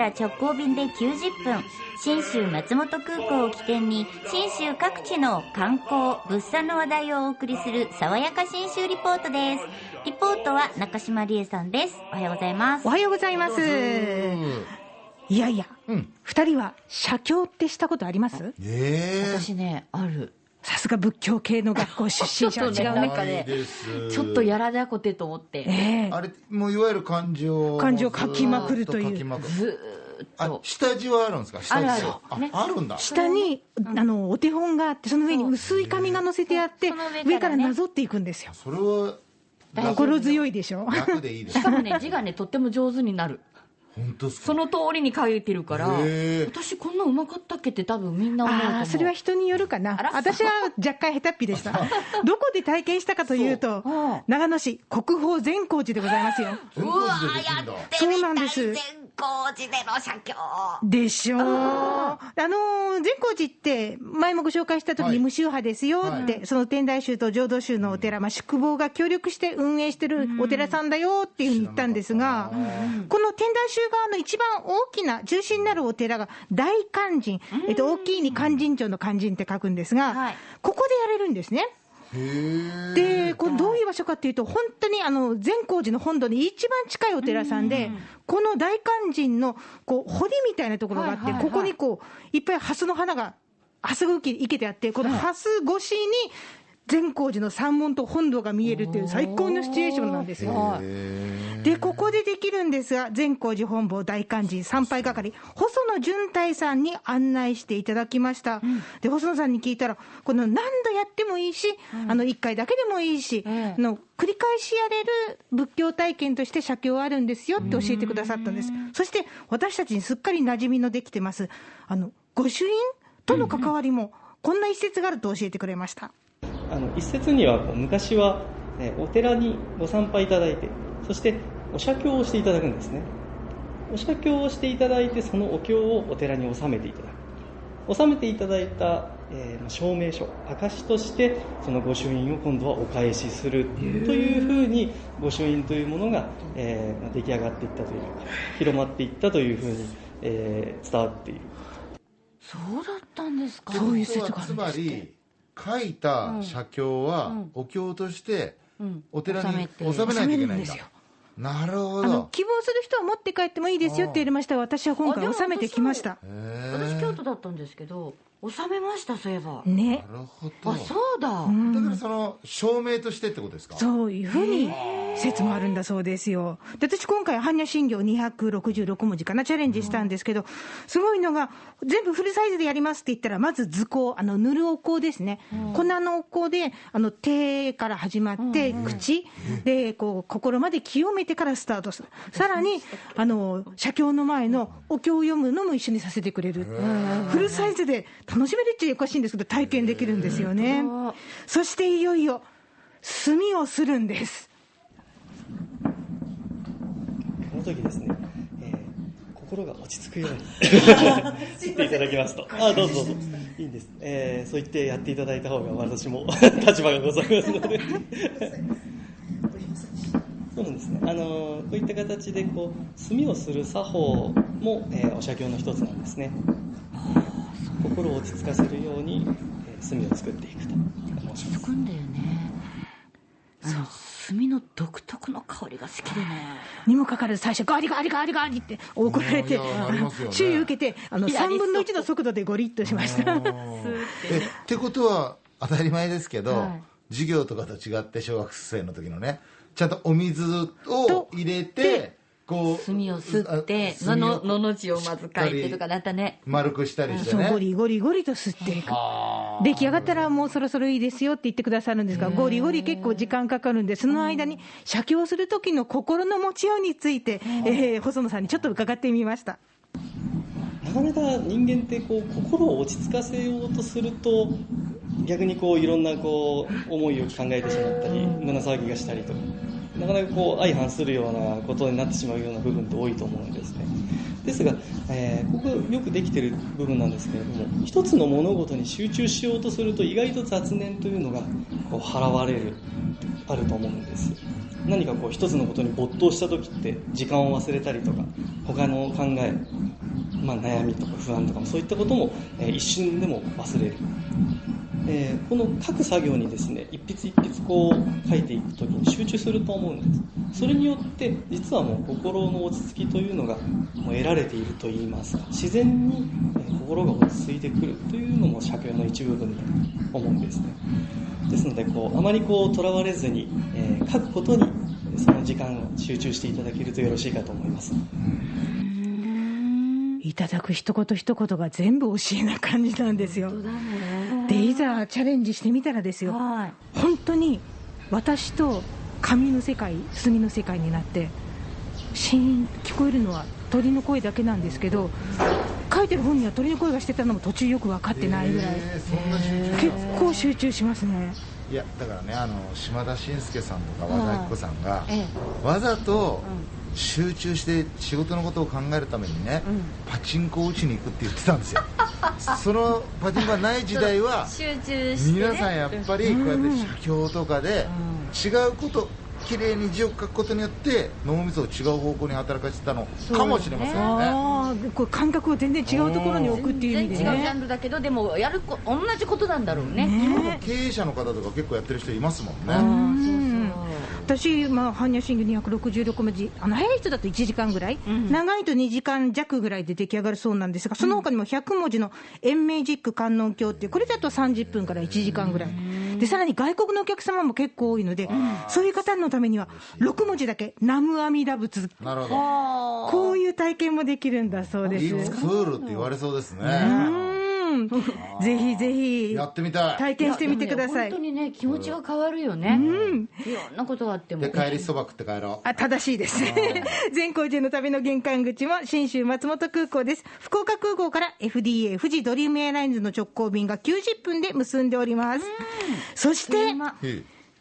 岡から直行便で90分。信州松本空港を起点に信州各地の観光物産の話題をお送りする爽やか信州リポートです。リポートは中島理恵さんです。おはようございます。おはようございます。いやいや、うん。二人は写経ってしたことあります？ええ私ねあるさすが仏教系の学校出身者は違うちょっとねなんね。ちょっとやらだこてと思って。ええ。あれもういわゆる漢字を漢字を書きまくるという。ずあと。下地はあるんですか下地はあるあるね。あるんだ。下に、あの、お手本があって、その上に薄い紙が乗せてあって、上からね。上からなぞっていくんですよ。それは心強いでしょ？楽でいいですしかもね字がねとっても上手になるその通りに書いてるから私こんなうまかったっけって多分みんな思うと思うああ、それは人によるかな。私は若干下手っぴでした。どこで体験したかというと長野市国宝善光寺でございますよ。全国字でできるんだそうなんです。光寺での写経でしょう。あの、善光寺って、前もご紹介した時に無宗派ですよって、はその天台宗と浄土宗のお寺、まあ、宿坊が協力して運営してるお寺さんだよっていうふうに言ったんですが、この天台宗側の一番大きな中心になるお寺が大勧進、えっと、大きいに勧進帳の勧進って書くんですが、はいここでやれるんですね。で、場所かっていうと、本当にあの善光寺の本土に一番近いお寺さんで、この大勧進のこう堀みたいなところがあって、ここにこういっぱい蓮の花が、蓮が生けてあって、この蓮越しに善光寺の山門と本堂が見えるっていう最高のシチュエーションなんですよ。で、ここでできるんですが、善光寺本坊大勧進参拝係、細野純太さんに案内していただきました。で、細野さんに聞いたら、この何度やってもいいし、あの、1回だけでもいいし、ええ。あの繰り返しやれる仏教体験として写経あるんですよって教えてくださったんです。そして、私たちにすっかり馴染みのできてます、あの、御朱印との関わりも、こんな一節があると教えてくれました。あの一説にはこう昔は、えお寺にご参拝いただいてそしてお写経をしていただくんですね。お写経をしていただいてそのお経をお寺に納めていただく。納めていただいた、えーまあ証明書証としてその御朱印を今度はお返しするというふうに御朱印というものが、えーまあ出来上がっていったというか広まっていったというふうに、えー伝わっている。そうだったんですか？そういうってことはつまり書いた写経はお経としてうん。お寺に納めて。納めないといけないんだ。なるほど。希望する人は持って帰ってもいいですよって言われました。が私は今回納めてきました。へ私京え都だったんですけど収めましたそういえばね。なるほどあそうだだからその証明としてってことですか？そういうふうに説もあるんだそうですよ。で、私今回、般若心経266文字かな、チャレンジしたんですけど、すごいのが、全部フルサイズでやりますって言ったら、まず図工、あの、塗るお香ですね。粉のお香で、あの、手から始まって、口、で、こう、心まで清めてからスタートする。さらに、あの、写経の前のお経を読むのも一緒にさせてくれる。フルサイズで楽しめるっちゃおかしいんですけど、体験できるんですよね。そしていよいよ、墨をするんです。この時ですね、えー心が落ち着くように 言っていただきますと、あどうぞどうぞ、いいんです、えーそう言ってやっていただいた方が私も 立場がございますので。そうなんですね。あのこういった形でこう墨をする作法も、えーお写経の一つなんですね。心を落ち着かせるように、えー墨を作っていくと。申します。つくんだよね。あの炭の独特の香りが好きでね。にもかかわらず最初、ガリガリガリガリって怒られて、ね。注意受けて、あの3やりそう分の1の速度でゴリッとしました。えってことは当たり前ですけど、はい。授業とかと違って小学生の時のねちゃんとお水を入れてこう炭を吸ってあのののの字をまず書いてとかだったね。丸くしたりしてそう、ねゴリゴリゴリと吸っていく。出来上がったらもうそろそろいいですよって言ってくださるんですが、ゴリゴリ結構時間かかるんで、その間に写経する時の心の持ちようについて、えー細野さんにちょっと伺ってみました。なかなか人間ってこう心を落ち着かせようとすると逆にこういろんなこう思いを考えてしまったり胸騒ぎがしたりとかなかなかこう相反するようなことになってしまうような部分って多いと思うんですね。ですが、えーここよくできてる部分なんですけれども一つの物事に集中しようとすると意外と雑念というのがこう払われるあると思うんです。何かこう一つのことに没頭した時って時間を忘れたりとか他の考え、まあ、悩みとか不安とかもそういったことも、え一瞬でも忘れる、えーこの書く作業にですね一筆一筆こう書いていく時に集中すると思うんです。それによって実はもう心の落ち着きというのがもう得られているといいますか。自然にえー心が落ち着いてくる。というのも写経の一部分だと思うんですね。ですのでこうあまりこうとらわれずに、えー書くことにその時間を集中していただけるとよろしいかと思います。いただく一言一言が全部教えな感じなんですよ。で、いざチャレンジしてみたらですよ、はい。本当に私と紙の世界、墨の世界になって、シーン聞こえるのは鳥の声だけなんですけど、書いてる本には鳥の声がしてたのも途中よく分かってないぐらい、結構集中しますね。いやだからねあの島田紳介さんとか和田アキ子さんが、えわざと集中して仕事のことを考えるためにね、パチンコを打ちに行くって言ってたんですよ。そのパチンコがない時代は 集中して、ね、皆さんやっぱりこうやって写経とかで違うこと綺麗に字を書くことによって脳みそを違う方向に働かせてたのかもしれませんよね。ああ、これ感覚を全然違うところに置くっていう意味で全然違う。ジャね。ンルだけどでもやるこ同じことなんだろうね。ね。経営者の方とか結構やってる人いますもんね、うん私、まあ、般若心経266文字、あの早い人だと1時間ぐらい、長いと2時間弱ぐらいで出来上がるそうなんですが、その他にも100文字の延命ジック観音経っていう、これだと30分から1時間ぐらい、でさらに外国のお客様も結構多いので、そういう方のためには、6文字だけ、南無阿弥陀仏、なるほこういう体験もできるんだそうどです。いいツールって言われそうですねうん。ぜひぜひ。やってみたい。体験してみてください。ね本当にね気持ちが変わるよね、いろんなことがあっても。で帰りそば食って帰ろう。あ正しいです。全工場の旅の玄関口も新州松本空港です。福岡空港から FDA 富士ドリームエアラインズの直行便が90分で結んでおります。そして、今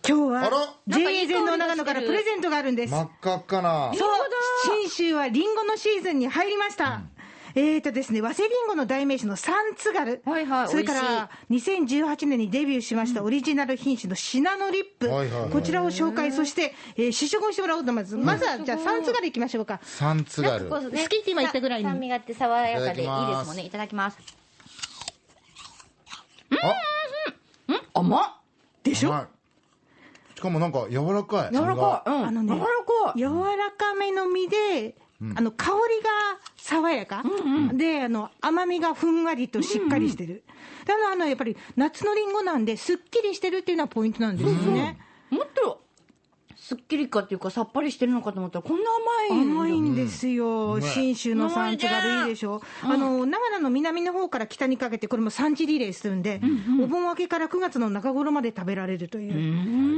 日は JA 全農長野からプレゼントがあるんです。真っ赤っかな。そう、新州はリンゴのシーズンに入りました。えーとですね、早生リンゴの代名詞のサンツガル、はいはいそれから2018年にデビューしましたオリジナル品種のシナノリップ、はいはいはい。こちらを紹介、そして、えー試食をしてもらおうと思います。まずは、じゃあ、サンツガルいきましょうか。サンツガルこうね。好きって今言ったぐらいに。酸味があって爽やかでいいでいただきます。すもんねいただきます。あ甘っ。でしょ？はい。しかもなんか柔らかい。柔らかい、うん、あのね柔らかい。柔らかめの実で、あの香りが爽やか、であの甘みがふんわりとしっかりしてる、だからあのやっぱり夏のりんごなんで、すっきりしてるっていうのはポイントなんですよね。もっとすっきりかっていうかさっぱりしてるのかと思ったらこんな甘い甘いんですよ、うん信州の産地がいいでしょ、あの長野の南の方から北にかけて、これも産地リレーするんで、お盆明けから9月の中頃まで食べられるという。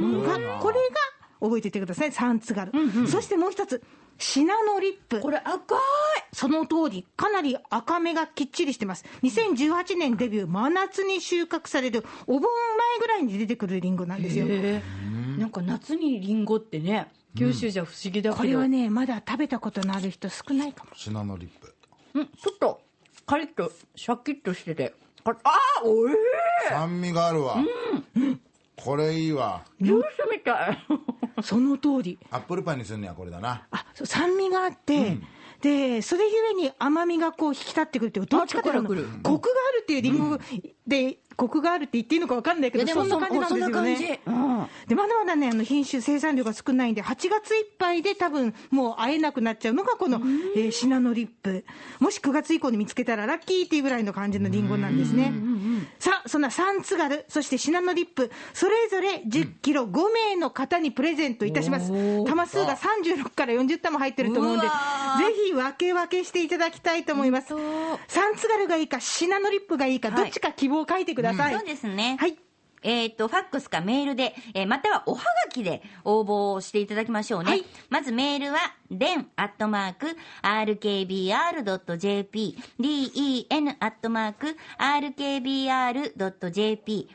ものが、これが覚えておいてください、サンツガル、そしてもう一つ、シナノリップ。これ赤い。その通り、かなり赤目がきっちりしてます。2018年デビュー、真夏に収穫される、お盆前ぐらいに出てくるリンゴなんですよ。なんか夏にリンゴってね九州じゃ不思議だけど、これはね、まだ食べたことのある人少ないかも。シナノリップ。うん、ちょっとカリッとシャキッとしてて。ああおいしい。酸味があるわこれいいわ。ジュースみたい。その通り。アップルパイにするにはこれだな。あそう酸味があって、でそれゆえに甘みがこう引き立ってくるっていうどっちかというとコクがあるっていうリンゴで、コクがあるって言っていいのか分かんないけどそんな感じなんですよね。そんな感じ、うん。でまだまだねあの品種生産量が少ないんで8月いっぱいで多分もう会えなくなっちゃうのがこの、えーシナノリップ。もし9月以降に見つけたらラッキーっていうぐらいの感じのリンゴなんですね。さあそんなサンツガルそしてシナノリップ。それぞれ1 0キロ5名の方にプレゼントいたします。玉数が36から40玉入ってると思うんでぜうわひ分け分けしていただきたいと思います。本サンツガルがいいかシナノリップがいいかはい。どっちか希望を書いてください、そうですね。はい。えっ、と、ファックスかメールで、えーまたはおはがきで応募をしていただきましょうね。はい。まずメールは、den アットマーク、rkbr.jp、den アットマーク、rkbr.jp、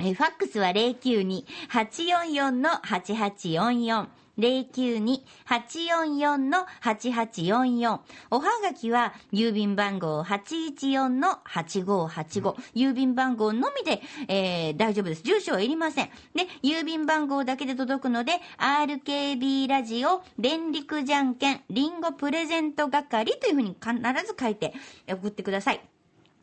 えーファックスは092-844-8844。092-844-8844。おはがきは、郵便番号814-8585。郵便番号のみで、えー、大丈夫です。住所はいりません。で、郵便番号だけで届くので、RKB ラジオ、電力じゃんけん、リンゴプレゼント係というふうに必ず書いて送ってください。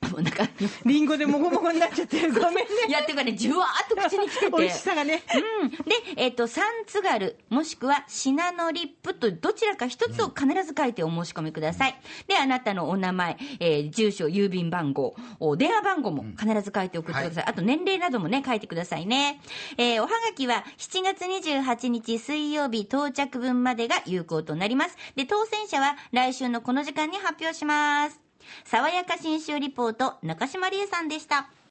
もうなんか、リンゴでもごもごになっちゃってる。ごめんね。いや、っていうかね、じゅわーっと口に来てて。美味しさがね。うん。で、えっ、と、サンツガル、もしくはシナノリップとどちらか一つを必ず書いてお申し込みください。で、あなたのお名前、えー住所、郵便番号、お電話番号も必ず書いて送ってください。あと年齢などもね、書いてくださいね。えーおはがきは7月28日水曜日到着分までが有効となります。で、当選者は来週のこの時間に発表します。爽やか新州リポート、中島理恵さんでした。